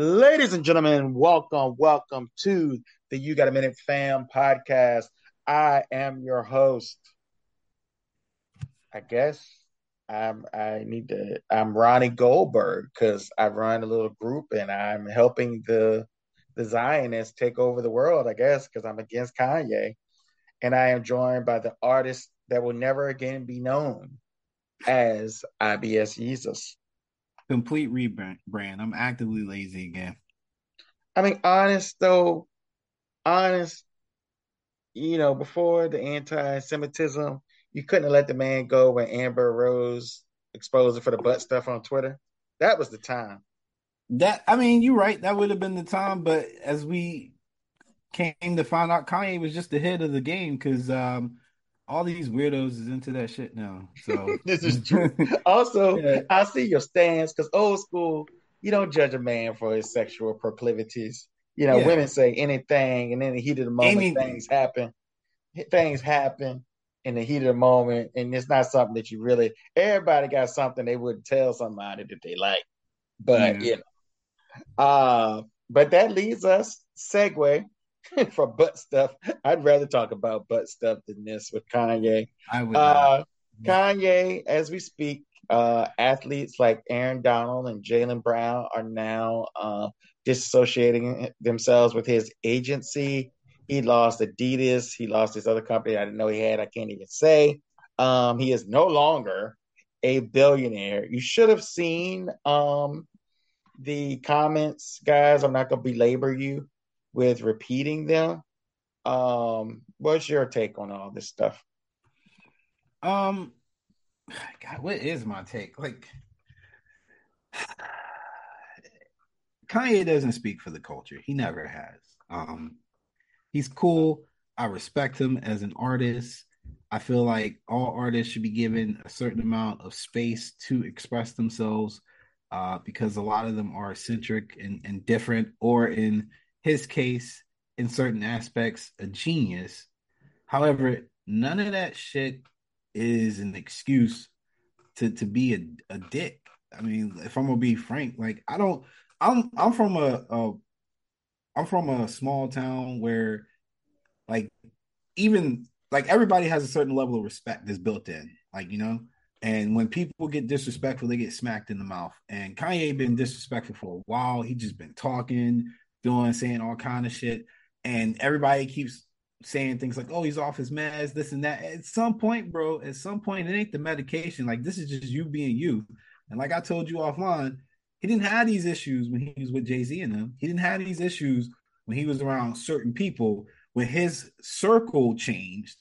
Ladies and gentlemen, welcome, welcome to the You Got a Minute Fam podcast. I am your host. I guess I'm I need to I'm Ronnie Goldberg because I run a little group and I'm helping the the Zionists take over the world, I guess, because I'm against Kanye. And I am joined by the artist that will never again be known as IBS Jesus. Complete rebrand. I'm actively lazy again. I mean, honest though, honest, you know, before the anti-Semitism, you couldn't have let the man go when Amber Rose exposed it for the butt stuff on Twitter. That was the time. That I mean, you're right. That would have been the time. But as we came to find out, Kanye was just ahead of the game because um, all these weirdos is into that shit now. So this is true. also, yeah. I see your stance because old school, you don't judge a man for his sexual proclivities. You know, yeah. women say anything, and in the heat of the moment, anything. things happen. Things happen in the heat of the moment, and it's not something that you really. Everybody got something they wouldn't tell somebody that they like, but yeah. you know. Uh, but that leads us segue for butt stuff. I'd rather talk about butt stuff than this with Kanye. I would. Uh, Kanye, as we speak, uh, athletes like Aaron Donald and Jaylen Brown are now uh, disassociating themselves with his agency. He lost Adidas. He lost his other company I didn't know he had. I can't even say. Um, he is no longer a billionaire. You should have seen um, the comments, guys. I'm not going to belabor you with repeating them. Um, what's your take on all this stuff? Um, God, what is my take? Like, Kanye doesn't speak for the culture. He never has. Um, he's cool. I respect him as an artist. I feel like all artists should be given a certain amount of space to express themselves uh, because a lot of them are eccentric and, and different, or in his case, in certain aspects, a genius. However, none of that shit is an excuse to to be a, a dick. I mean, if I'm gonna be frank, like I don't I'm I'm from a, a I'm from a small town where like even like everybody has a certain level of respect that's built in. Like, you know, and when people get disrespectful, they get smacked in the mouth. And Kanye been disrespectful for a while. He just been talking, doing, saying all kind of shit. And everybody keeps saying things like, oh, he's off his meds, this and that. At some point, bro, at some point, it ain't the medication. Like, this is just you being you. And like I told you offline, he didn't have these issues when he was with Jay Z and them. He didn't have these issues when he was around certain people. When his circle changed,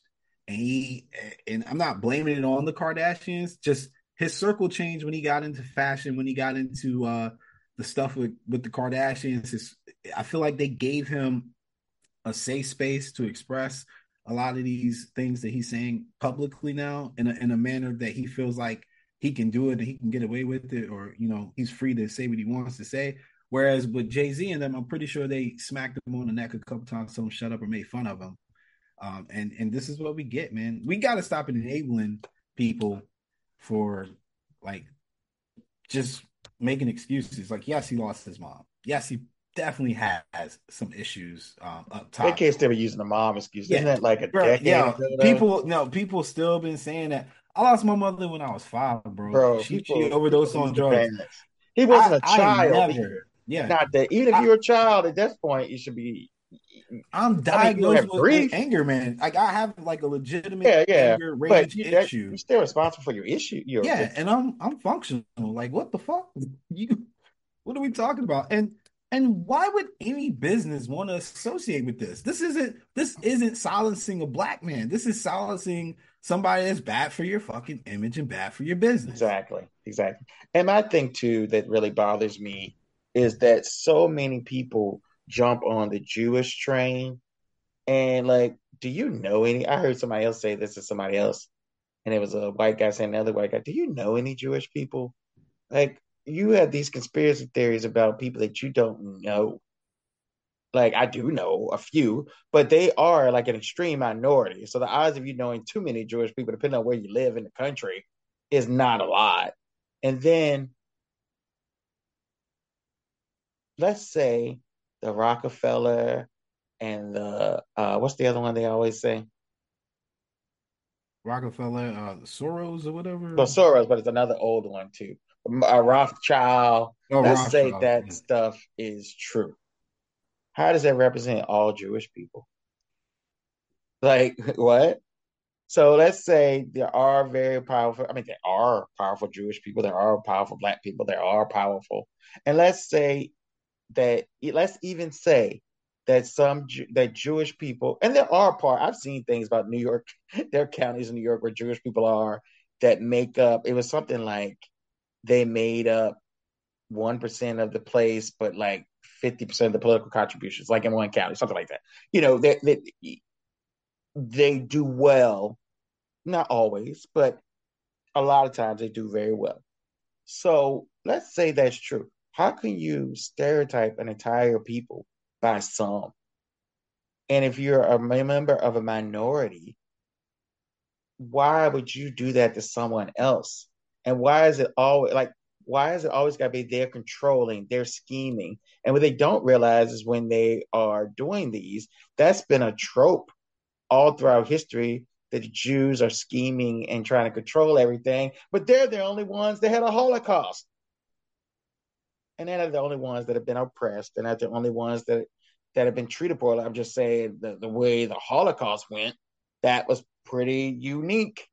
and he and I'm not blaming it on the Kardashians, just his circle changed when he got into fashion, when he got into uh the stuff with with the Kardashians. is I feel like they gave him a safe space to express a lot of these things that he's saying publicly now in a in a manner that he feels like he can do it and he can get away with it, or you know, he's free to say what he wants to say. Whereas with Jay Z and them, I'm pretty sure they smacked him on the neck a couple times, told him shut up or made fun of him. Um, and and this is what we get, man. We got to stop enabling people for like just making excuses. Like, yes, he lost his mom. Yes, he definitely has some issues um, up top. They can't still be using the mom excuse. Yeah. Isn't that like a bro, decade? Yeah, people no, people still been saying that. I lost my mother when I was five, bro. bro she, she overdosed on drugs. He wasn't I, a child. Never, yeah, not that. Even if I, you're a child at this point, you should be. I'm diagnosed I mean, with anger, man. Like I have like a legitimate yeah, yeah. anger rage but issue. You're still responsible for your issue. Your yeah, issue. and I'm I'm functional. Like what the fuck? You what are we talking about? And and why would any business want to associate with this? This isn't this isn't silencing a black man. This is silencing somebody that's bad for your fucking image and bad for your business. Exactly. Exactly. And my thing too that really bothers me is that so many people jump on the Jewish train and like, do you know any I heard somebody else say this to somebody else, and it was a white guy saying another white guy, do you know any Jewish people? Like you have these conspiracy theories about people that you don't know. Like I do know a few, but they are like an extreme minority. So the odds of you knowing too many Jewish people, depending on where you live in the country, is not a lot. And then let's say the Rockefeller and the uh, what's the other one they always say? Rockefeller, uh, Soros or whatever. Well, Soros, but it's another old one too. A Rothschild. Oh, let's Rothschild, say that yeah. stuff is true. How does that represent all Jewish people? Like what? So let's say there are very powerful. I mean, there are powerful Jewish people. There are powerful Black people. There are powerful, and let's say that. Let's even say that some that Jewish people, and there are part. I've seen things about New York. There are counties in New York where Jewish people are that make up. It was something like they made up one percent of the place, but like fifty percent of the political contributions, like in one county, something like that. You know, they they, they do well. Not always, but a lot of times they do very well. So let's say that's true. How can you stereotype an entire people by some. And if you're a member of a minority, why would you do that to someone else? And why is it always like why is it always got to be they're controlling, they're scheming? And what they don't realize is when they are doing these, that's been a trope all throughout history that the Jews are scheming and trying to control everything, but they're the only ones that had a Holocaust and they're the only ones that have been oppressed, and they're the only ones that that have been treated poorly. I'm just saying the, the way the Holocaust went, that was pretty unique.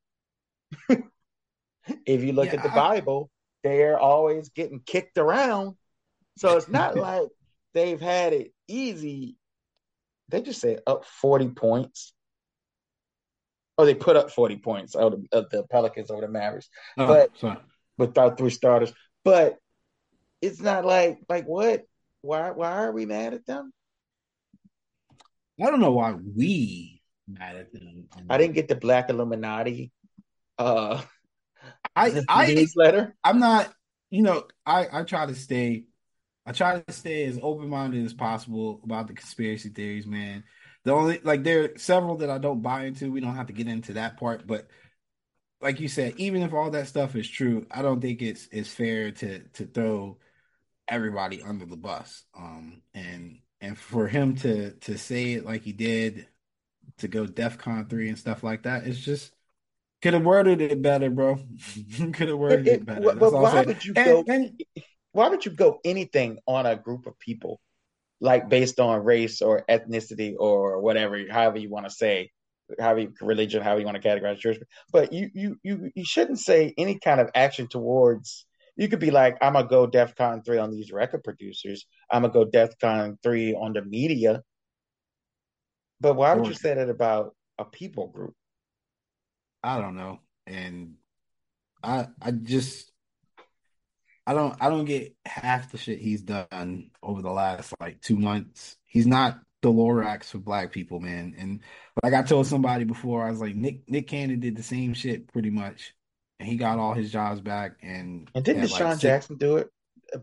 if you look yeah, at the I, Bible, they're always getting kicked around. So it's not like they've had it easy. They just say up 40 points. Or they put up 40 points of the, of the Pelicans over the Mavericks. Oh, but sorry. without three starters. But it's not like like what? Why why are we mad at them? I don't know why we mad at them. I didn't get the Black Illuminati uh I I newsletter. I'm not you know, I I try to stay I try to stay as open minded as possible about the conspiracy theories, man. The only like there are several that I don't buy into. We don't have to get into that part, but like you said, even if all that stuff is true, I don't think it's it's fair to to throw everybody under the bus. Um, and and for him to to say it like he did, to go DefCon three and stuff like that, it's just could have worded it better, bro. could have worded it, it, better. but why would you go? And, why would you go anything on a group of people, like based on race or ethnicity or whatever, however you want to say, however you, religion, however you want to categorize Jewish? But you you you you shouldn't say any kind of action towards you could be like, I'm gonna go DEFCON three on these record producers. I'm gonna go DEFCON three on the media. But why would you say that about a people group? I don't know, and I I just I don't I don't get half the shit he's done over the last like two months. He's not the Lorax for black people, man. And like I told somebody before, I was like Nick Nick Cannon did the same shit pretty much and he got all his jobs back. And and didn't DeSean like Jackson do it?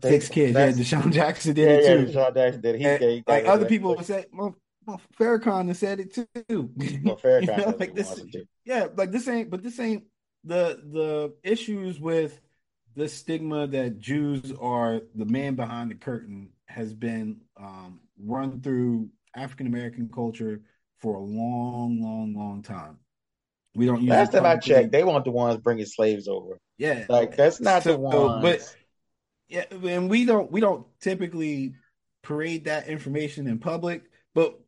Six kids, yeah. DeSean Jackson did yeah, it too. Yeah, DeSean Jackson did. He, and, he like other people would say, well, well, Farrakhan has said it too. Well, Farrakhan you know, like this, yeah, like this ain't, but this ain't the the issues with the stigma that Jews are the man behind the curtain has been um, run through African American culture for a long, long, long time. We don't. Last time I checked, they weren't the ones bringing slaves over. Yeah, like that's not so, the one. But yeah, and we don't we don't typically parade that information in public. But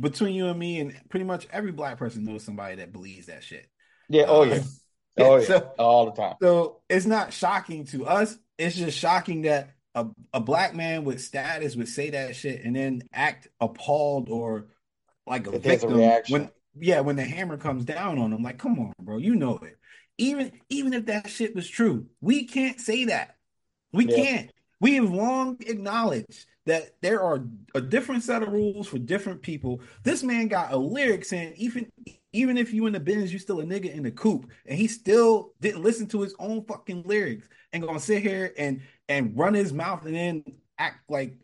between you and me, and pretty much every black person knows somebody that believes that shit. Yeah. Oh yeah. Um, oh yeah. So, all the time. So it's not shocking to us. It's just shocking that a, a black man with status would say that shit and then act appalled or like a it victim a when yeah, when the hammer comes down on them, like, come on, bro, you know it. Even even if that shit was true, we can't say that. We yeah. can't. We have long acknowledged that there are a different set of rules for different people. This man got a lyric saying even even if you in the Benz, you still a nigga in the coop, and he still didn't listen to his own fucking lyrics and gonna sit here and and run his mouth and then act like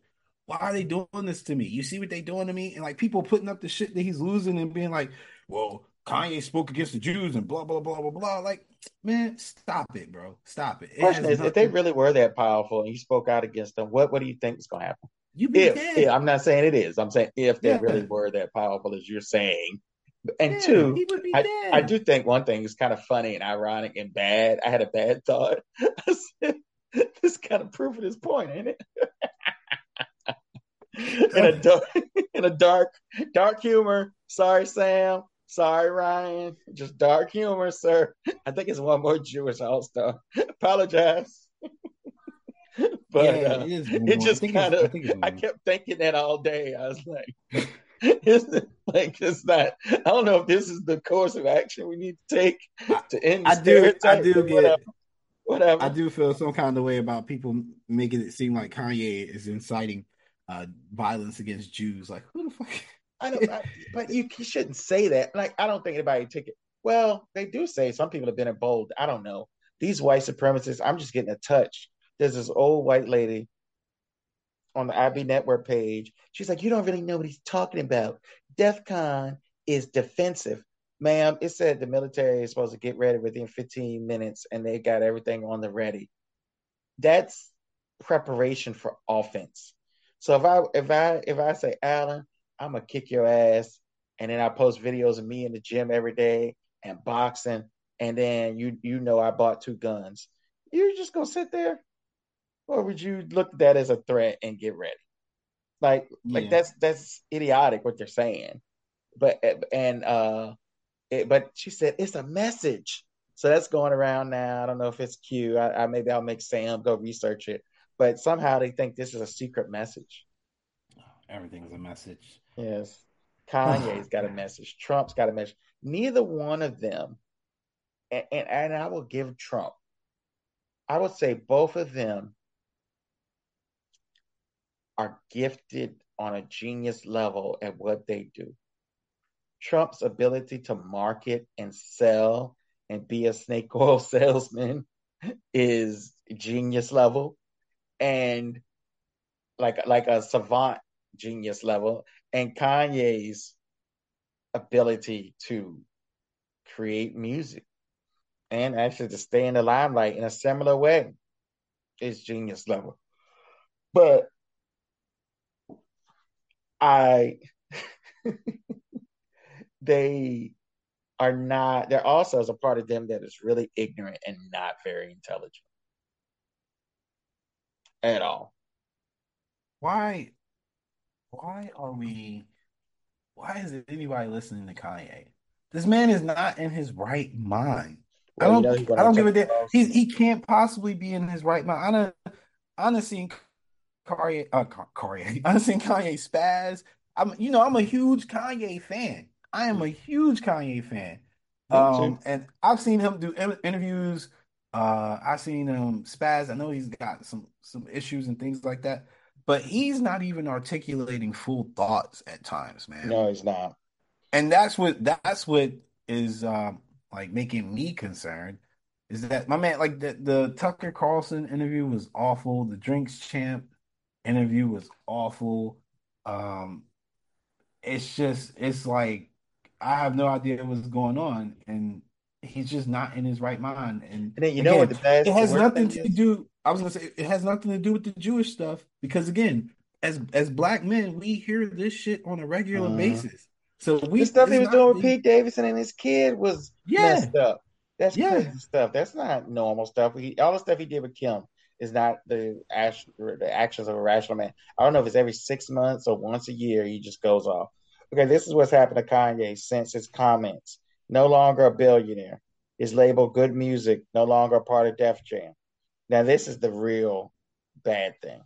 why are they doing this to me? You see what they doing to me? And like people putting up the shit that he's losing and being like, well, Kanye spoke against the Jews and blah blah blah blah blah. Like, man, stop it, bro. Stop it. it Question is, if they really were that powerful and he spoke out against them, what what do you think is gonna happen? you be if, dead. Yeah, I'm not saying it is. I'm saying if they yeah. really were that powerful as you're saying. And yeah, two, I, I, do think one thing is kind of funny and ironic and bad. I had a bad thought. this kind of proof his point, ain't it? in a dark, in a dark, dark humor. Sorry, Sam. Sorry, Ryan. Just dark humor, sir. I think it's one more Jewish All Star. Apologize. but yeah, uh, it, it just kind of. I, I kept thinking that all day. I was like, it's like it's not. I don't know if this is the course of action we need to take to end. I do. I do get. Whatever. whatever. I do feel some kind of way about people making it seem like Kanye is inciting uh, violence against Jews. Like who the fuck? I don't. But you, you shouldn't say that. Like I don't think anybody took it. Well, they do say some people have been bold. I don't know. These white supremacists. I'm just getting a touch. There's this old white lady on the IB network page. She's like, you don't really know what he's talking about. DEF CON is defensive. Ma'am, it said the military is supposed to get ready within 15 minutes and they got everything on the ready. That's preparation for offense. So if I if I if I say, Alan, I'm gonna kick your ass, and then I post videos of me in the gym every day and boxing, and then you you know I bought two guns, you're just gonna sit there or would you look at that as a threat and get ready? Like, yeah. like that's that's idiotic what they're saying. But and uh, it, but she said it's a message, so that's going around now. I don't know if it's Q. I, I maybe I'll make Sam go research it. But somehow they think this is a secret message. Everything's a message. Yes. Kanye's got a message. Trump's got a message. Neither one of them, and, and, and I will give Trump, I would say both of them are gifted on a genius level at what they do. Trump's ability to market and sell and be a snake oil salesman is genius level and like like a savant genius level and Kanye's ability to create music and actually to stay in the limelight in a similar way is genius level. But I they are not there also is a part of them that is really ignorant and not very intelligent at all. Why why are we why is anybody listening to Kanye? This man is not in his right mind. Well, I don't you know I don't give a damn. He he can't possibly be in his right mind. I don't honestly Kanye, uh, Kanye. I've Kanye spaz. I'm, you know, I'm a huge Kanye fan. I am a huge Kanye fan. Um, and I've seen him do interviews. Uh, I've seen him spaz. I know he's got some some issues and things like that, but he's not even articulating full thoughts at times, man. No, he's not. And that's what that's what is um, like making me concerned. Is that my man? Like the the Tucker Carlson interview was awful. The Drink Champs interview was awful. Um, it's just it's like I have no idea what's going on, and he's just not in his right mind. And, and then, you again, know what the best it has nothing to is? do. I was gonna say it has nothing to do with the Jewish stuff because again, as as black men, we hear this shit on a regular uh, basis. So we the stuff he was doing with Pete Davidson and his kid was yeah. messed up. That's yeah. crazy stuff. That's not normal stuff. He, all the stuff he did with Kim is not the act, the actions of a rational man. I don't know if it's every six months or once a year he just goes off. Okay, this is what's happened to Kanye since his comments. No longer a billionaire. Is labeled Good Music, no longer a part of Def Jam. Now this is the real bad thing.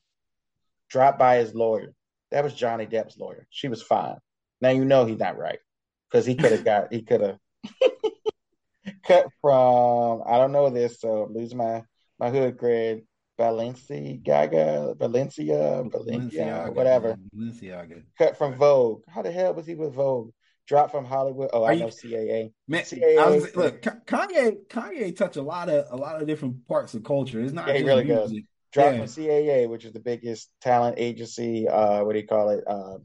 Dropped by his lawyer. That was Johnny Depp's lawyer. She was fine. Now you know he's not right because he could have got he could have cut from I don't know this, so I'm losing my my hood cred. Balenciaga, Valencia, Valencia, whatever. Balenciaga. Cut from Vogue. How the hell was he with Vogue? Dropped from Hollywood. Oh, Are I know CAA. Man, CAA. Was, look, Kanye, Kanye touched a lot of a lot of different parts of culture. It's not. Yeah, he really music. does. Dropped yeah. from CAA, which is the biggest talent agency. Uh, what do you call it? Uh,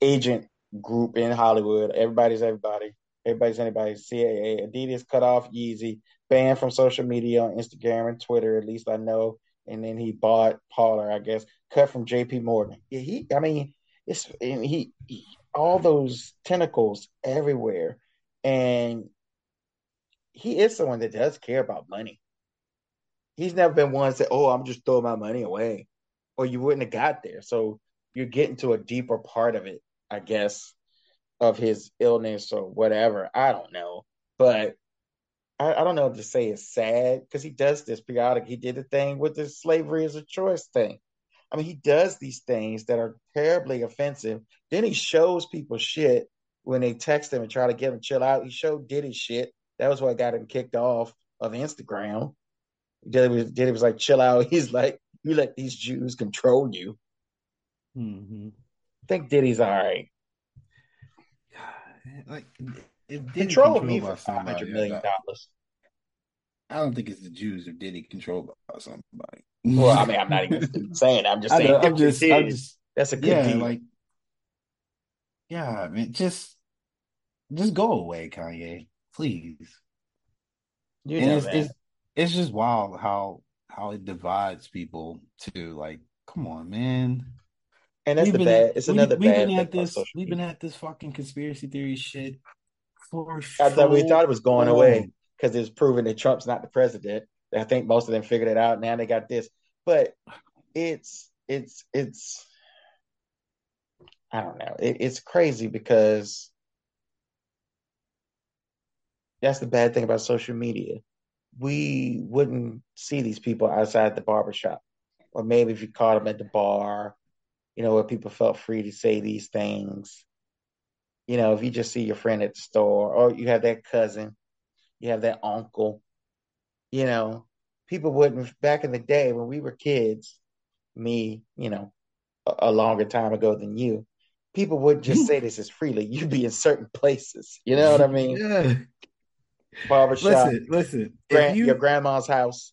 agent group in Hollywood. Everybody's everybody. Everybody's anybody. CAA. Adidas cut off Yeezy. Banned from social media on Instagram and Twitter. At least I know and then he bought Parler, I guess, cut from J.P. Morgan. Yeah, he, I mean, it's he, he all those tentacles everywhere, and he is someone that does care about money. He's never been one to say, "Oh, I'm just throwing my money away," or you wouldn't have got there. So you're getting to a deeper part of it, I guess, of his illness or whatever. I don't know, but I, I don't know to say it's sad because he does this periodic. He did a thing with the slavery as a choice thing. I mean, he does these things that are terribly offensive. Then he shows people shit when they text him and try to get him chill out. He showed Diddy shit. That was what got him kicked off of Instagram. Diddy was, Diddy was like, chill out. He's like, you let these Jews control you. Mm-hmm. I think Diddy's all right. Like, if control me for five hundred million dollars. I don't think it's the Jews or Diddy controlled by somebody. Well, I mean, I'm not even saying. I'm just saying. I'm just, I'm just, that's a good yeah. Like, yeah, I mean, just, just go away, Kanye, please. You know, it's, it's, it's just wild how how it divides people to like, come on, man. And that's we've the bad. It's we, another we've bad. Been at this. We've been at this fucking conspiracy theory shit for. I thought we thought it was going away because it's proven that Trump's not the president. I think most of them figured it out. Now they got this, but it's it's it's I don't know. It, it's crazy because that's the bad thing about social media. We wouldn't see these people outside the barbershop, or maybe if you caught them at the bar, you know, where people felt free to say these things. You know, if you just see your friend at the store, or you have that cousin you have that uncle. You know, people wouldn't back in the day when we were kids, me, you know, a, a longer time ago than you, people would just say this as freely. You'd be in certain places. You know what I mean? Yeah. Barbershop. Listen, listen. Grand, you, your grandma's house.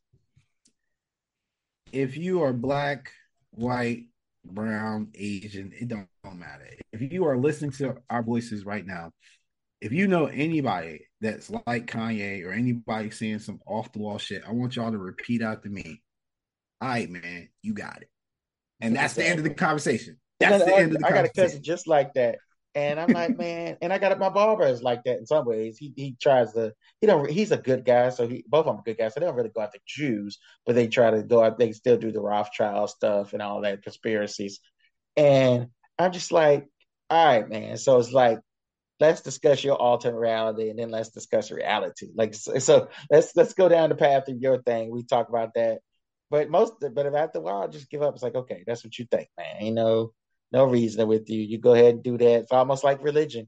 If you are black, white, brown, Asian, it don't, don't matter. If you are listening to our voices right now, if you know anybody that's like Kanye or anybody saying some off the wall shit, I want y'all to repeat out to me. All right, man, you got it. And that's the end of the conversation. That's the end of the conversation. I got a cousin just like that. And I'm like, man, and I got my barber is like that in some ways. He he tries to he don't he's a good guy, so he both of them are good guys. So they don't really go after Jews, but they try to go out, they still do the Rothschild stuff and all that conspiracies. And I'm just like, all right, man. So it's like let's discuss your alternate reality and then let's discuss reality. Like so, so, let's let's go down the path of your thing. We talk about that. But most but if after a while I just give up. It's like, okay, that's what you think, man. Ain't no no reason with you. You go ahead and do that. It's almost like religion.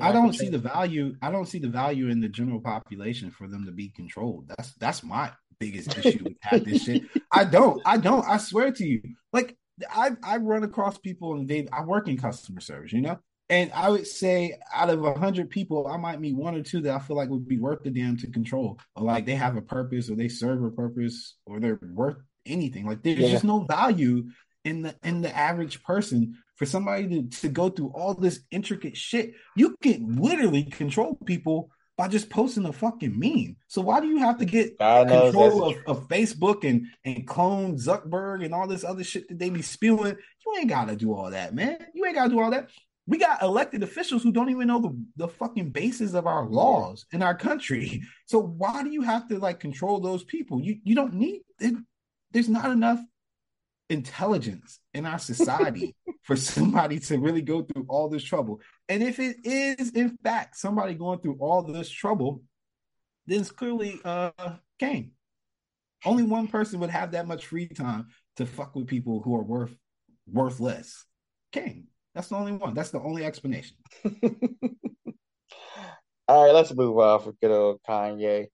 I don't see the value. I don't see the value in the general population for them to be controlled. That's that's my biggest issue with this shit. I don't. I don't. I swear to you. Like I I run across people and they I work in customer service, you know, and I would say out of a hundred people, I might meet one or two that I feel like would be worth the damn to control. Or like they have a purpose or they serve a purpose or they're worth anything. Like there's yeah. just no value in the in the average person for somebody to, to go through all this intricate shit. You can literally control people by just posting a fucking meme. So why do you have to get control of, of, Facebook and and clone Zuckerberg and all this other shit that they be spewing? You ain't gotta do all that, man. You ain't gotta do all that we got elected officials who don't even know the, the fucking basis of our laws in our country. So why do you have to like control those people? You you don't need it, there's not enough intelligence in our society for somebody to really go through all this trouble. And if it is in fact somebody going through all this trouble, then it's clearly uh Kane. Only one person would have that much free time to fuck with people who are worth worthless. Kane. That's the only one. That's the only explanation. All right, let's move on for good old Kanye.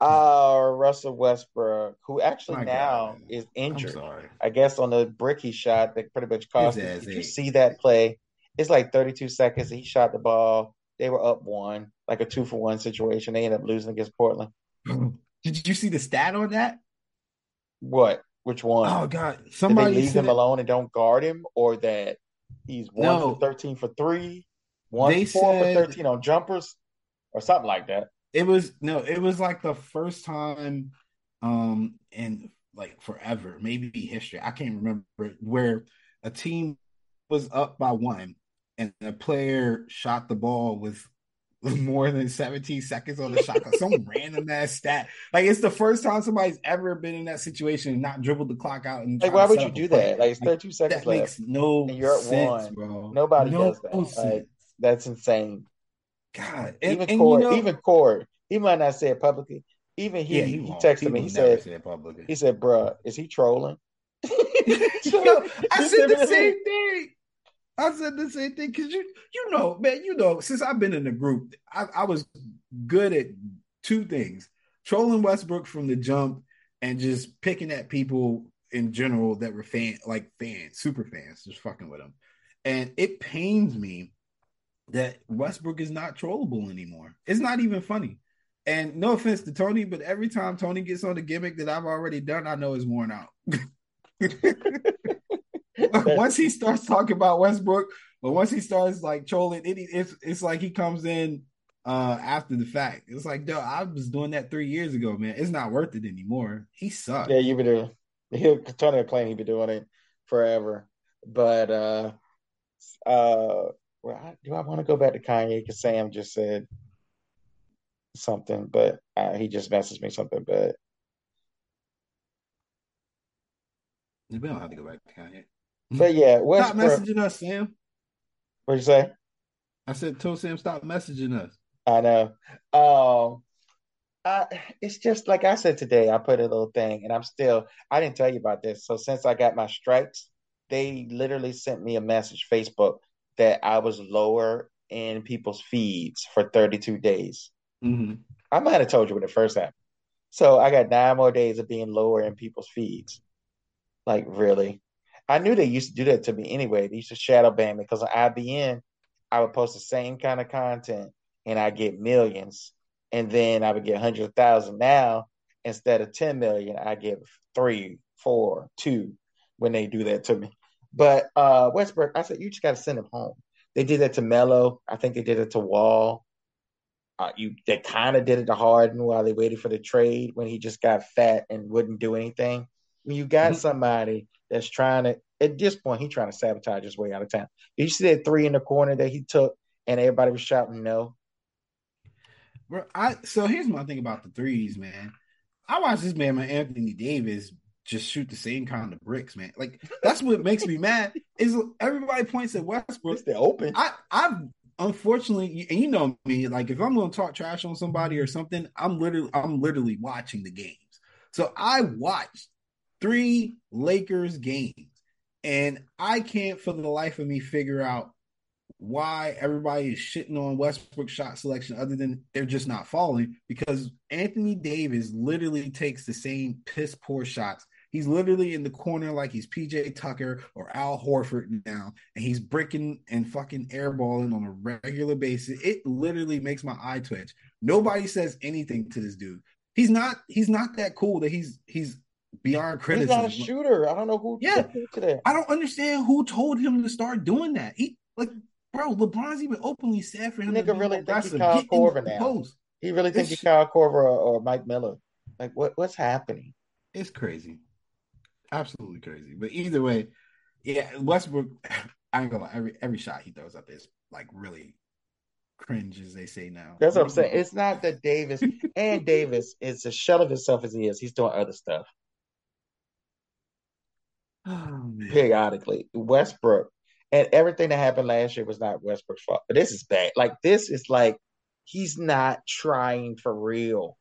Uh, Russell Westbrook, who actually My now God, is injured. I guess on the brick he shot that pretty much cost. Did you see that play? It's like 32 seconds. He shot the ball. They were up one, like a two for one situation. They ended up losing against Portland. Did you see the stat on that? What? Which one? Oh God! Somebody Did they leave him alone and don't guard him, or that He's one no, for thirteen for three, one they four said, for thirteen on jumpers, or something like that. It was no, it was like the first time, um, in like forever, maybe history. I can't remember where a team was up by one and a player shot the ball with more than 17 seconds on the shot clock. Some random ass stat. Like it's the first time somebody's ever been in that situation and not dribbled the clock out. And like, why would you do that? Like it's 32 like, seconds that left. Makes no and you're at sense, one. bro. Nobody no does that. Like, that's insane. God, and, even and Cord, you know, even Cord, he might not say it publicly. Even he, yeah, he, he texted he me. He said, "He said, bruh, is he trolling?" I said the same thing. I said the same thing because you you know, man, you know, since I've been in the group, I, I was good at two things: trolling Westbrook from the jump and just picking at people in general that were fan like fans, super fans, just fucking with them. And it pains me that Westbrook is not trollable anymore. It's not even funny. And no offense to Tony, but every time Tony gets on the gimmick that I've already done, I know it's worn out. once he starts talking about Westbrook, but once he starts like trolling, it, it's it's like he comes in uh after the fact. It's like, dude, I was doing that three years ago, man. It's not worth it anymore. He sucks. Yeah, you've been doing. He'll Tony claim he's been doing it forever, but uh, uh, well, I, do I want to go back to Kanye? Because Sam just said something, but uh, he just messaged me something, but. We don't have to go back to Kanye. But yeah, Westbrook, stop messaging us, Sam. What'd you say? I said, "Tell Sam stop messaging us." I know. Um, I, it's just like I said today. I put a little thing, and I'm still. I didn't tell you about this. So since I got my strikes, they literally sent me a message, Facebook, that I was lower in people's feeds for 32 days. Mm-hmm. I might have told you when it first happened. So I got nine more days of being lower in people's feeds. Like really, I knew they used to do that to me anyway. They used to shadow ban me because on IBN, I would post the same kind of content and I get millions, and then I would get hundred thousand. Now instead of ten million, I get three, four, two when they do that to me. But uh Westbrook, I said you just got to send him home. They did that to Melo. I think they did it to Wall. Uh, you they kind of did it to Harden while they waited for the trade when he just got fat and wouldn't do anything. When you got mm-hmm. somebody that's trying to at this point he's trying to sabotage his way out of town. You see that three in the corner that he took and everybody was shouting no. Bro, I so here's my thing about the threes, man. I watched this man, man, Anthony Davis, just shoot the same kind of bricks, man. Like that's what makes me mad. Is everybody points at Westbrook? They're open. I I've unfortunately, and you know me, like if I'm going to talk trash on somebody or something, I'm literally I'm literally watching the games. So I watched three Lakers games. And I can't for the life of me figure out why everybody is shitting on Westbrook shot selection other than they're just not falling because Anthony Davis literally takes the same piss poor shots. He's literally in the corner like he's PJ Tucker or Al Horford now, and he's breaking and fucking airballing on a regular basis. It literally makes my eye twitch. Nobody says anything to this dude. He's not he's not that cool that he's he's beyond criticism. He's not a shooter. I don't know who. Yeah, I don't understand who told him to start doing that. He like, bro, LeBron's even openly said for him. Nigga to really think he Kyle Korver now. Post. He really think he's Kyle Korver or, or, Mike Miller. Like, what what's happening? It's crazy, absolutely crazy. But either way, yeah, Westbrook. I ain't gonna lie. Every every shot he throws up is like really cringe, as they say now. That's what I'm saying. It's not that Davis and Davis is a shell of himself as he is. He's doing other stuff. Oh, periodically. Westbrook and everything that happened last year was not Westbrook's fault. But this is bad. Like this is like he's not trying for real.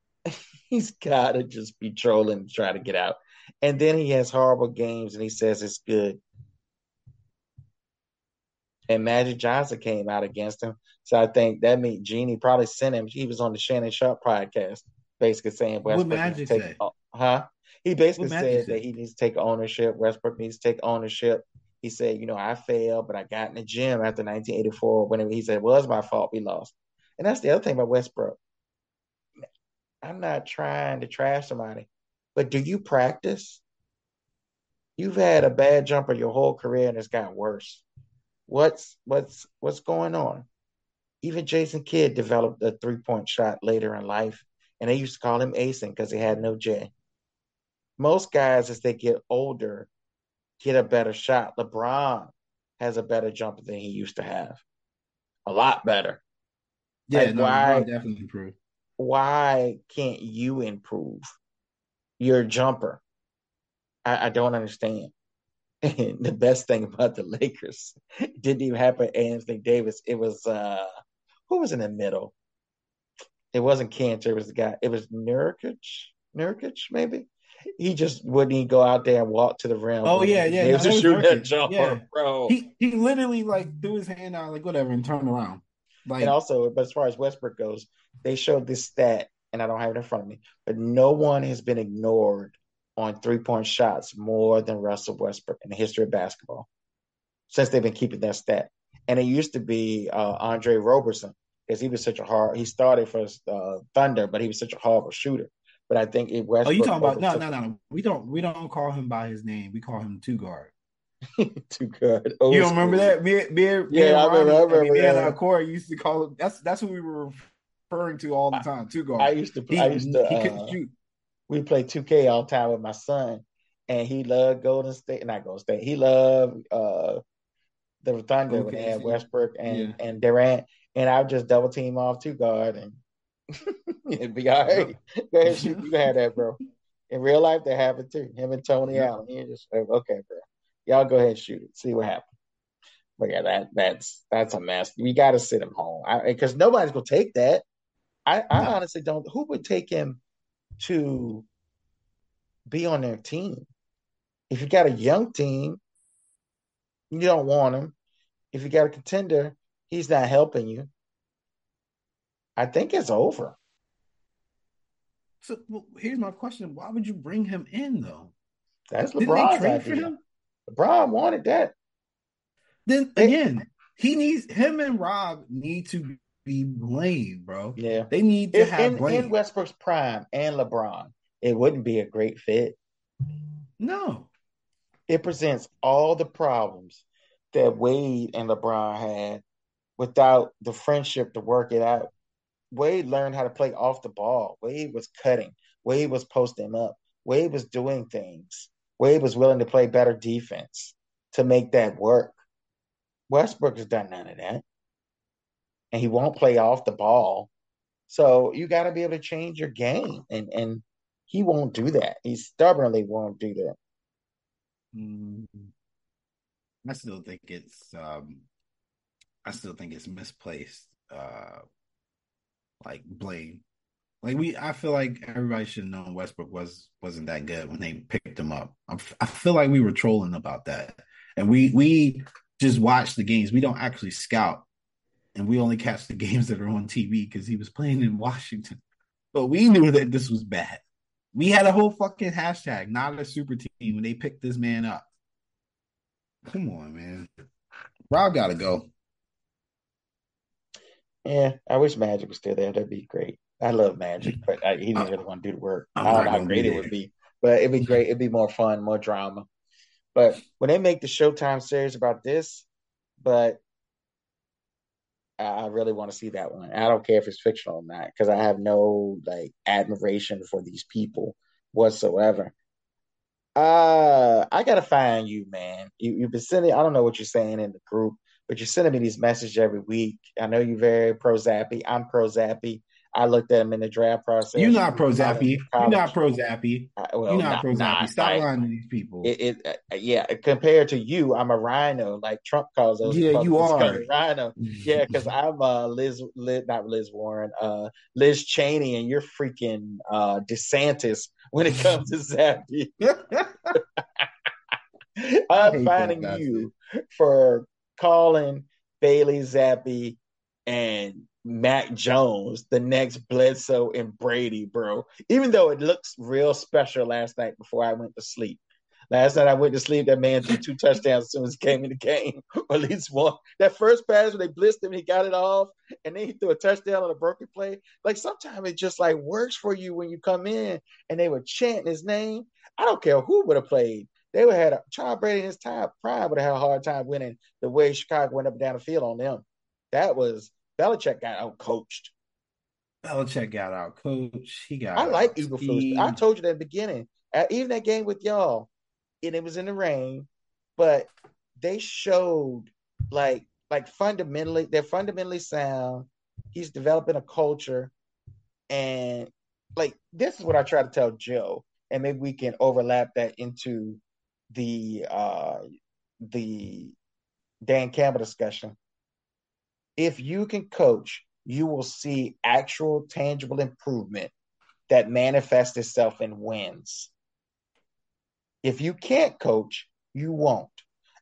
he's gotta just be trolling to try to get out. And then he has horrible games and he says it's good. And Magic Johnson came out against him. So I think that means Jeanie probably sent him. He was on the Shannon Sharpe podcast, basically saying Westbrook. What Magic take, Huh? He basically said that he needs to take ownership. Westbrook needs to take ownership. He said, you know, I failed, but I got in the gym after 1984. When he said, well, it was my fault we lost. And that's the other thing about Westbrook. I'm not trying to trash somebody, but do you practice? You've had a bad jumper your whole career and it's got worse. What's what's what's going on? Even Jason Kidd developed a three point shot later in life, and they used to call him Ason because he had no J. most guys as they get older get a better shot. LeBron has a better jumper than he used to have. A lot better. Yeah, like no, why definitely improve. Why can't you improve your jumper? I, I don't understand. And the best thing about the Lakers didn't even happen Anthony Davis. It was uh who was in the middle? It wasn't Kanter, it was the guy. It was Nurkic. Nurkic, maybe he just wouldn't go out there and walk to the rim. Oh yeah, yeah. He no, was shoot that jumper, yeah. bro. He he literally like threw his hand out like whatever and turned around. Like, and also, but as far as Westbrook goes, they showed this stat, and I don't have it in front of me, but no one has been ignored on three point shots more than Russell Westbrook in the history of basketball since they've been keeping that stat. And it used to be uh, Andre Roberson because he was such a hard. He started for uh, Thunder, but he was such a horrible shooter. But I think it Westbrook. Oh, you talking about no, no, no, no. We don't we don't call him by his name. We call him two guard. two guard. Old you don't remember that? Me, me, yeah, me I remember. I remember. I mean, me and our core used to call him. That's that's what we were referring to all the time. Two guard. I used to. He, I used to. He uh, couldn't shoot. We played two K all the time with my son, and he loved Golden State. Not Golden State. He loved uh, the Thunder okay, when they had Westbrook and yeah. and Durant, and I would just double team off two guard and It'd be all right. Go ahead, shoot. You have that, bro. In real life, they have it too. Him and Tony. Allen. Just uh, okay, bro. Y'all go ahead and shoot it. See what happens. But yeah, that that's that's a mess. We got to sit him home because nobody's gonna take that. I, I no. honestly don't. Who would take him to be on their team? If you got a young team, you don't want him. If you got a contender, he's not helping you. I think it's over. So well, here's my question: Why would you bring him in though? That's LeBron's idea. LeBron wanted that. Then again, he needs him and Rob need to be blamed, bro. Yeah, they need to if have in, blame. in Westbrook's prime and LeBron. It wouldn't be a great fit. No, it presents all the problems that Wade and LeBron had without the friendship to work it out. Wade learned how to play off the ball. Wade was cutting. Wade was posting up. Wade was doing things. Wade was willing to play better defense to make that work. Westbrook has done none of that. And he won't play off the ball. So you got to be able to change your game. And and he won't do that. He stubbornly won't do that. Mm, I still think it's um I still think it's misplaced uh like blame. Like we, I feel like everybody should known Westbrook was wasn't that good when they picked him up. I'm, I feel like we were trolling about that, and we we just watch the games. We don't actually scout, and we only catch the games that are on TV because he was playing in Washington. But we knew that this was bad. We had a whole fucking hashtag, not a super team, when they picked this man up. Come on, man. Rob gotta go. Yeah, I wish Magic was still there. That'd be great. I love Magic, but I, he didn't really want to do the work. I'm I do not know how great it would be, but it'd be great. It'd be more fun, more drama. But when they make the Showtime series about this, but I really want to see that one. I don't care if it's fictional or not because I have no like admiration for these people whatsoever. Uh, I gotta find you, man. You, you've been sending. I don't know what you're saying in the group but you're sending me these messages every week. I know you're very pro Zappe. I'm pro Zappe. I looked at him in the draft process. You're not pro Zappe. You're not pro Zappe. well, you're not, not pro Zappe. Stop like, lying to these people. It, it uh, yeah. Compared to you, I'm a rhino. Like Trump calls those. Yeah, you are rhino. Yeah, because I'm uh, Liz, Liz, not Liz Warren, uh, Liz Cheney, and you're freaking uh, DeSantis when it comes to Zappe. I'm finding you for calling Bailey Zappe and Mac Jones the next Bledsoe and Brady, bro. Even though it looks real special last night before I went to sleep. Last night I went to sleep. That man threw two touchdowns as soon as he came in the game, or at least one. That first pass when they blitzed him, he got it off, and then he threw a touchdown on a broken play. Like sometimes it just like works for you when you come in, and they were chanting his name. I don't care who would have played they would have had a Tom Brady in his time prime would have had a hard time winning the way Chicago went up and down the field on them. That was Belichick got out coached. Belichick got out coached. He got. I like Eberflus. I told you that at the beginning. even that game with y'all, and it was in the rain, but they showed like like fundamentally they're fundamentally sound. He's developing a culture, and like this is what I try to tell Joe, and maybe we can overlap that into the uh the Dan Campbell discussion. If you can coach, you will see actual tangible improvement that manifests itself in wins. If you can't coach, you won't.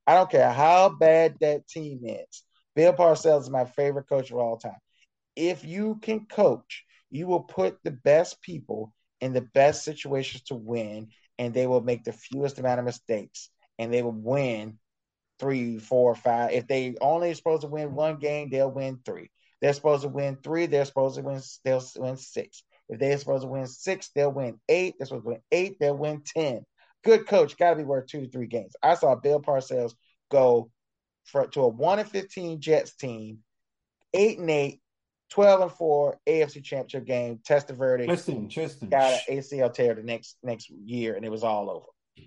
I don't care how bad that team is. Bill Parcells is my favorite coach of all time. If you can coach, you will put the best people in the best situations to win, and they will make the fewest amount of mistakes, and they will win three, four, five. If they only supposed to win one game, they'll win three. They're supposed to win three. They're supposed to win. They'll win six. If they're supposed to win six, they'll win eight. They're supposed to win eight. They'll win ten. Good coach got to be worth two to three games. I saw Bill Parcells go for, to a one and fifteen Jets team, eight and eight, 12 and 4 AFC championship game, Testaverde. Tristan, Tristan. Got an ACL tear the next next year, and it was all over.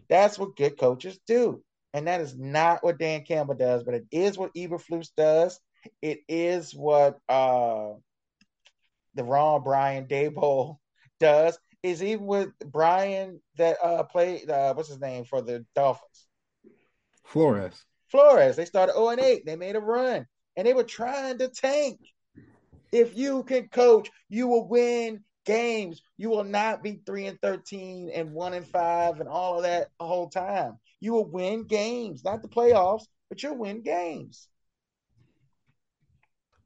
That's what good coaches do. And that is not what Dan Campbell does, but it is what Eberflus does. It is what uh, the Ron Brian Daboll does. Is even with Brian that uh, played uh, what's his name for the Dolphins? Flores. Flores. They started 0 and 8. They made a run. And they were trying to tank. If you can coach, you will win games. You will not be 3 and 13 and 1 and 5 and all of that the whole time. You will win games, not the playoffs, but you'll win games.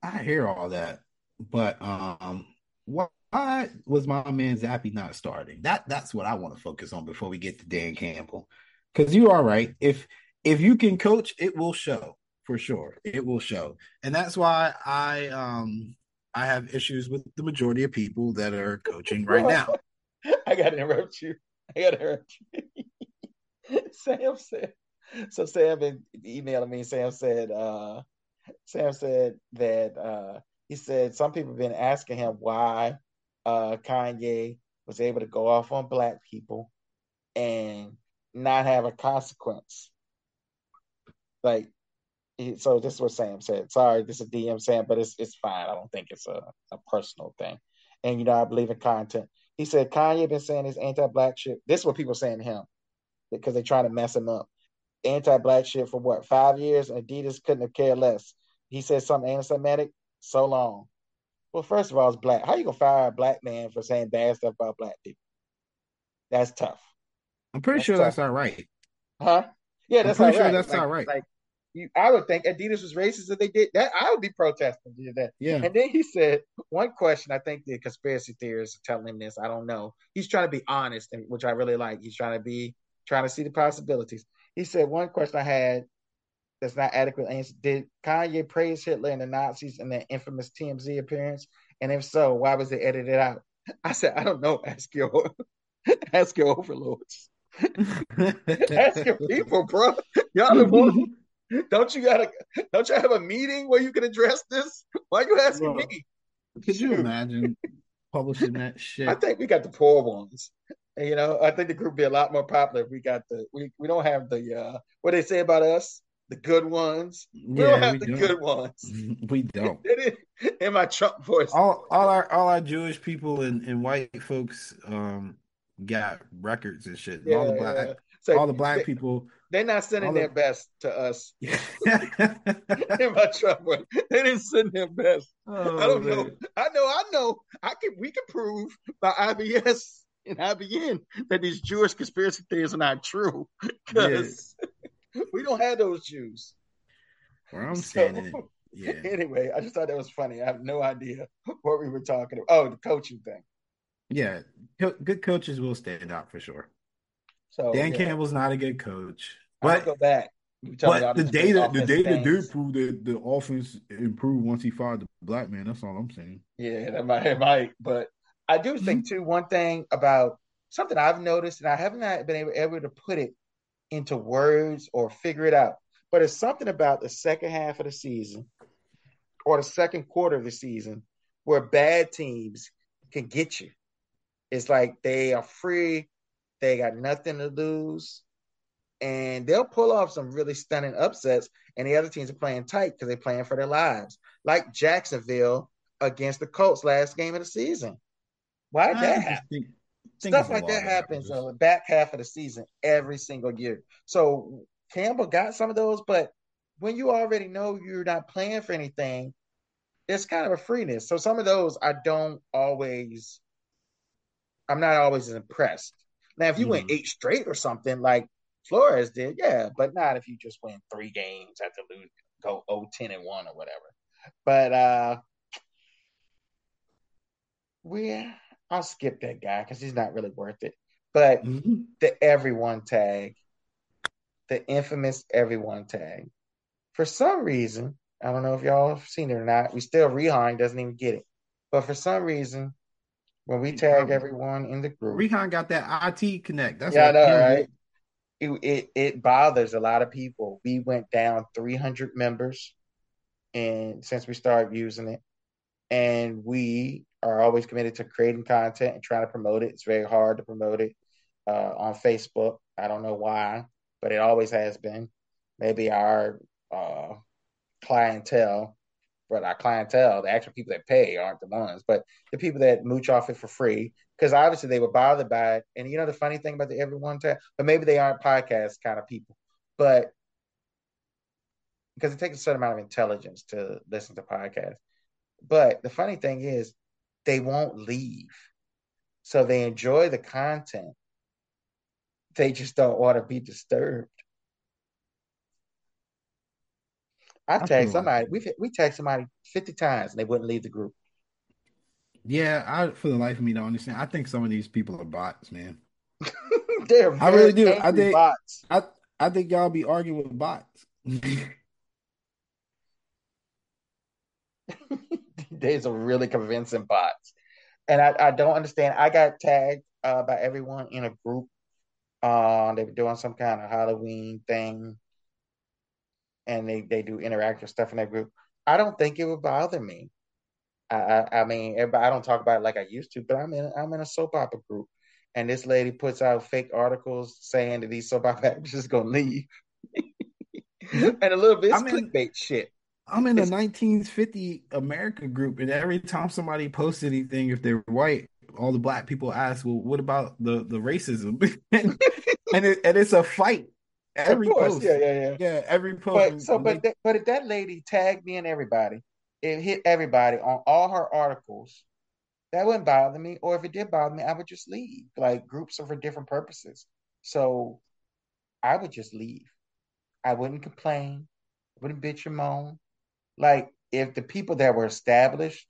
I hear all that, but um, why was my man Zappe not starting? That that's what I want to focus on before we get to Dan Campbell. Because you are right. If if you can coach, it will show for sure. It will show, and that's why I um I have issues with the majority of people that are coaching right now. I got to interrupt you. I got to interrupt you. Sam said, so Sam been emailing me. Sam said, uh, Sam said that uh, he said some people have been asking him why uh, Kanye was able to go off on black people and not have a consequence. Like, so this is what Sam said. Sorry, this is DM Sam, but it's it's fine. I don't think it's a, a personal thing. And you know, I believe in content. He said Kanye been saying his anti-black shit. This is what people saying to him because they trying to mess him up anti-black shit for what five years. Adidas couldn't have cared less. He said something anti-Semitic so long. Well, first of all, it's black. How you gonna fire a black man for saying bad stuff about black people? That's tough. I'm pretty that's sure tough. that's right. Huh? Yeah, that's I'm pretty sure right. that's like, right. Like you, I would think Adidas was racist if they did that. I would be protesting did that. Yeah. And then he said one question. I think the conspiracy theorists are telling him this. I don't know. He's trying to be honest, which I really like. He's trying to be trying to see the possibilities. He said one question I had that's not adequate answer. Did Kanye praise Hitler and the Nazis in that infamous TMZ appearance? And if so, why was it edited out? I said, I don't know. Ask your ask your overlords. ask your people, bro. Y'all the one. Don't you gotta don't you have a meeting where you can address this? Why are you asking bro, me? Could you imagine publishing that shit? I think we got the poor ones. You know, I think the group would be a lot more popular if we got the we, we don't have the uh what they say about us, the good ones. We yeah, don't have we the don't. good ones. We don't. In my Trump voice. All all our all our Jewish people and, and white folks um got records and shit. Yeah, all the black yeah. so all the black they, people they're not sending their the... best to us. in my voice. They didn't send their best. Oh, I don't oh, man. know. I know, I know. I can we can prove by IBS and IBN that these Jewish conspiracy theories are not true. Because yeah. we don't have those Jews. Where I'm standing. So, yeah. Anyway, I just thought that was funny. I have no idea what we were talking about. Oh, the coaching thing. Yeah, good coaches will stand out for sure. So Dan yeah. Campbell's not a good coach. But go back. But the data, the data did prove that the offense improved once he fired the black man. That's all I'm saying. Yeah, that might, it might. But I do think mm-hmm. too. One thing about something I've noticed, and I haven't been able, able to put it into words or figure it out. But it's something about the second half of the season or the second quarter of the season where bad teams can get you. It's like they are free They got nothing to lose. And they'll pull off some really stunning upsets, and the other teams are playing tight because they're playing for their lives. Like Jacksonville against the Colts last game of the season. Why did that happen? Think, think Stuff like that happens on the back half of the season every single year. So Campbell got some of those, but when you already know you're not playing for anything, it's kind of a freeness. So some of those I don't always, I'm not always impressed. Now, if you mm-hmm. went eight straight or something like Flores did, yeah, but not if you just win three games after lose, go 0 10 and 1 or whatever. But uh we I'll skip that guy because he's not really worth it. But mm-hmm. the everyone tag, the infamous everyone tag, for some reason, I don't know if y'all have seen it or not. We still Rehan doesn't even get it, but for some reason, when we tag everyone in the group, Rehan got that IT connect. That's yeah, I know, right? It, it it bothers a lot of people. We went down 300 members, and since we started using it, and we are always committed to creating content and trying to promote it. It's very hard to promote it uh, on Facebook. I don't know why, but it always has been. Maybe our uh, clientele, but our clientele, the actual people that pay aren't the ones, but the people that mooch off it for free, because obviously they were bothered by it. And you know the funny thing about the everyone tag, but maybe they aren't podcast kind of people, but because it takes a certain amount of intelligence to listen to podcasts. But the funny thing is, they won't leave. So they enjoy the content. They just don't want to be disturbed. I tagged somebody. We we tagged somebody fifty times and they wouldn't leave the group. Yeah, I for the life of me don't understand. I think some of these people are bots, man. They're I really do. I think bots. I I think y'all be arguing with bots. There's a really convincing bots and I, I don't understand. I got tagged uh, by everyone in a group. Uh, they were doing some kind of Halloween thing, and they, they do interactive stuff in that group. I don't think it would bother me. I, I, I mean, I don't talk about it like I used to, but I'm in I'm in a soap opera group, and this lady puts out fake articles saying that these soap opera actors gonna leave, and a little bit clickbait shit. I'm in a 1950 America group, and every time somebody posts anything, if they're white, all the black people ask, "Well, what about the the racism?" and and, it, and, it's a fight. Every post, yeah, yeah, yeah, yeah. Every post. But, so, but that, but if that lady tagged me and everybody, it hit everybody on all her articles. That wouldn't bother me, or if it did bother me, I would just leave. Like groups are for different purposes, so I would just leave. I wouldn't complain, wouldn't bitch or moan like if the people that were established,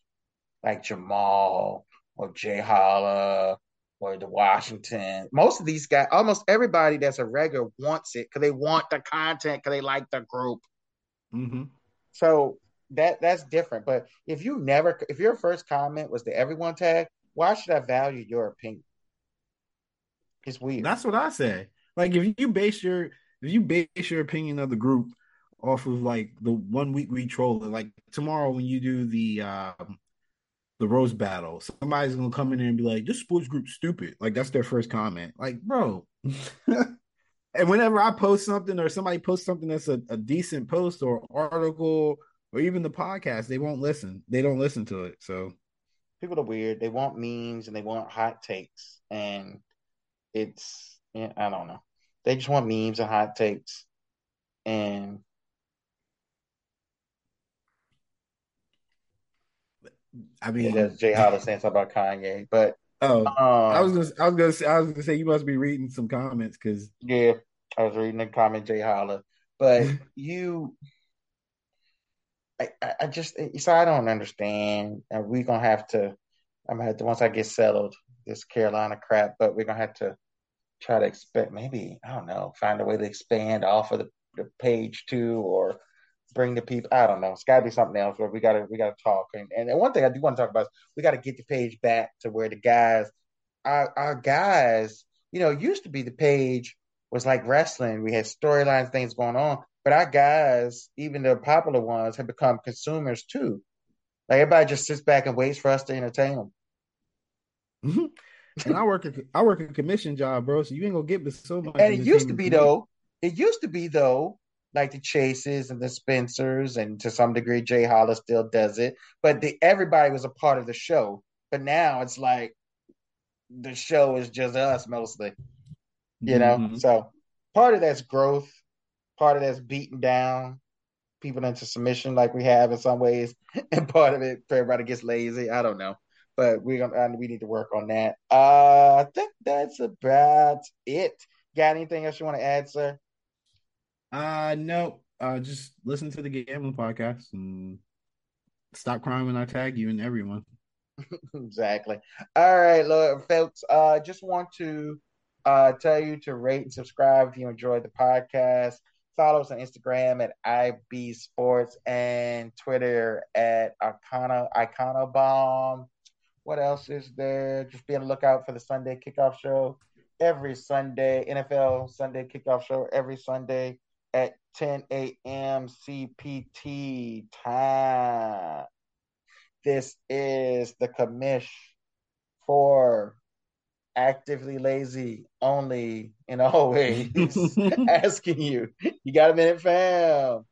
like Jamal or Jay Holla or the Washington, most of these guys, almost everybody that's a regular wants it because they want the content because they like the group. Mm-hmm. So that that's different. But if you never, if your first comment was the everyone tag, why should I value your opinion? It's weird. That's what I say. Like if you base your if you base your opinion of the group off of like the one week we troll it. Like tomorrow when you do the um the roast battle, somebody's gonna come in there and be like, "This sports group stupid." Like that's their first comment. Like, bro. and whenever I post something or somebody posts something that's a, a decent post or article or even the podcast, they won't listen. They don't listen to it. So people are weird. They want memes and they want hot takes, and it's I don't know. They just want memes and hot takes, and I mean, yeah, Jay Holler saying something about Kanye, but oh, um, I was gonna, I was gonna say, I was gonna say you must be reading some comments because yeah, I was reading the comment Jay Holler, but you, I, I just eh, so I don't understand, uh, and we're gonna have to. I'm gonna have to once I get settled this Carolina crap, but we're gonna have to try to expect maybe I don't know, find a way to expand off of the, the page too, or bring the people. I don't know. It's got to be something else where we got to we got to talk. And and one thing I do want to talk about is we got to get the page back to where the guys, our our guys, you know, used to be the page was like wrestling. We had storylines, things going on, but our guys, even the popular ones, have become consumers too. Like everybody just sits back and waits for us to entertain them. Mm-hmm. And I work a I work a commission job, bro. So you ain't gonna get but so much. And it used to be though. It used to be though, like the Chases and the Spencers, and to some degree Jay Hollis still does it. But the everybody was a part of the show. But now it's like the show is just us mostly. You know? Mm-hmm. So part of that's growth, part of that's beating down people into submission like we have in some ways, and part of it for everybody gets lazy. I don't know. But we're gonna we need to work on that. Uh I think that's about it. Got anything else you want to add, sir? Uh no. Uh just listen to the gambling podcast and stop crying when I tag you and everyone. exactly. All right, Lord folks. Uh just want to uh tell you to rate and subscribe if you enjoyed the podcast. Follow us on Instagram at IB Sports and Twitter at Icona Icona Bomb. What else is there? Just be on the lookout for the Sunday kickoff show every Sunday, NFL Sunday kickoff show every Sunday at 10 a.m. CPT time. This is the commish for actively lazy only and always asking you. You got a minute, fam?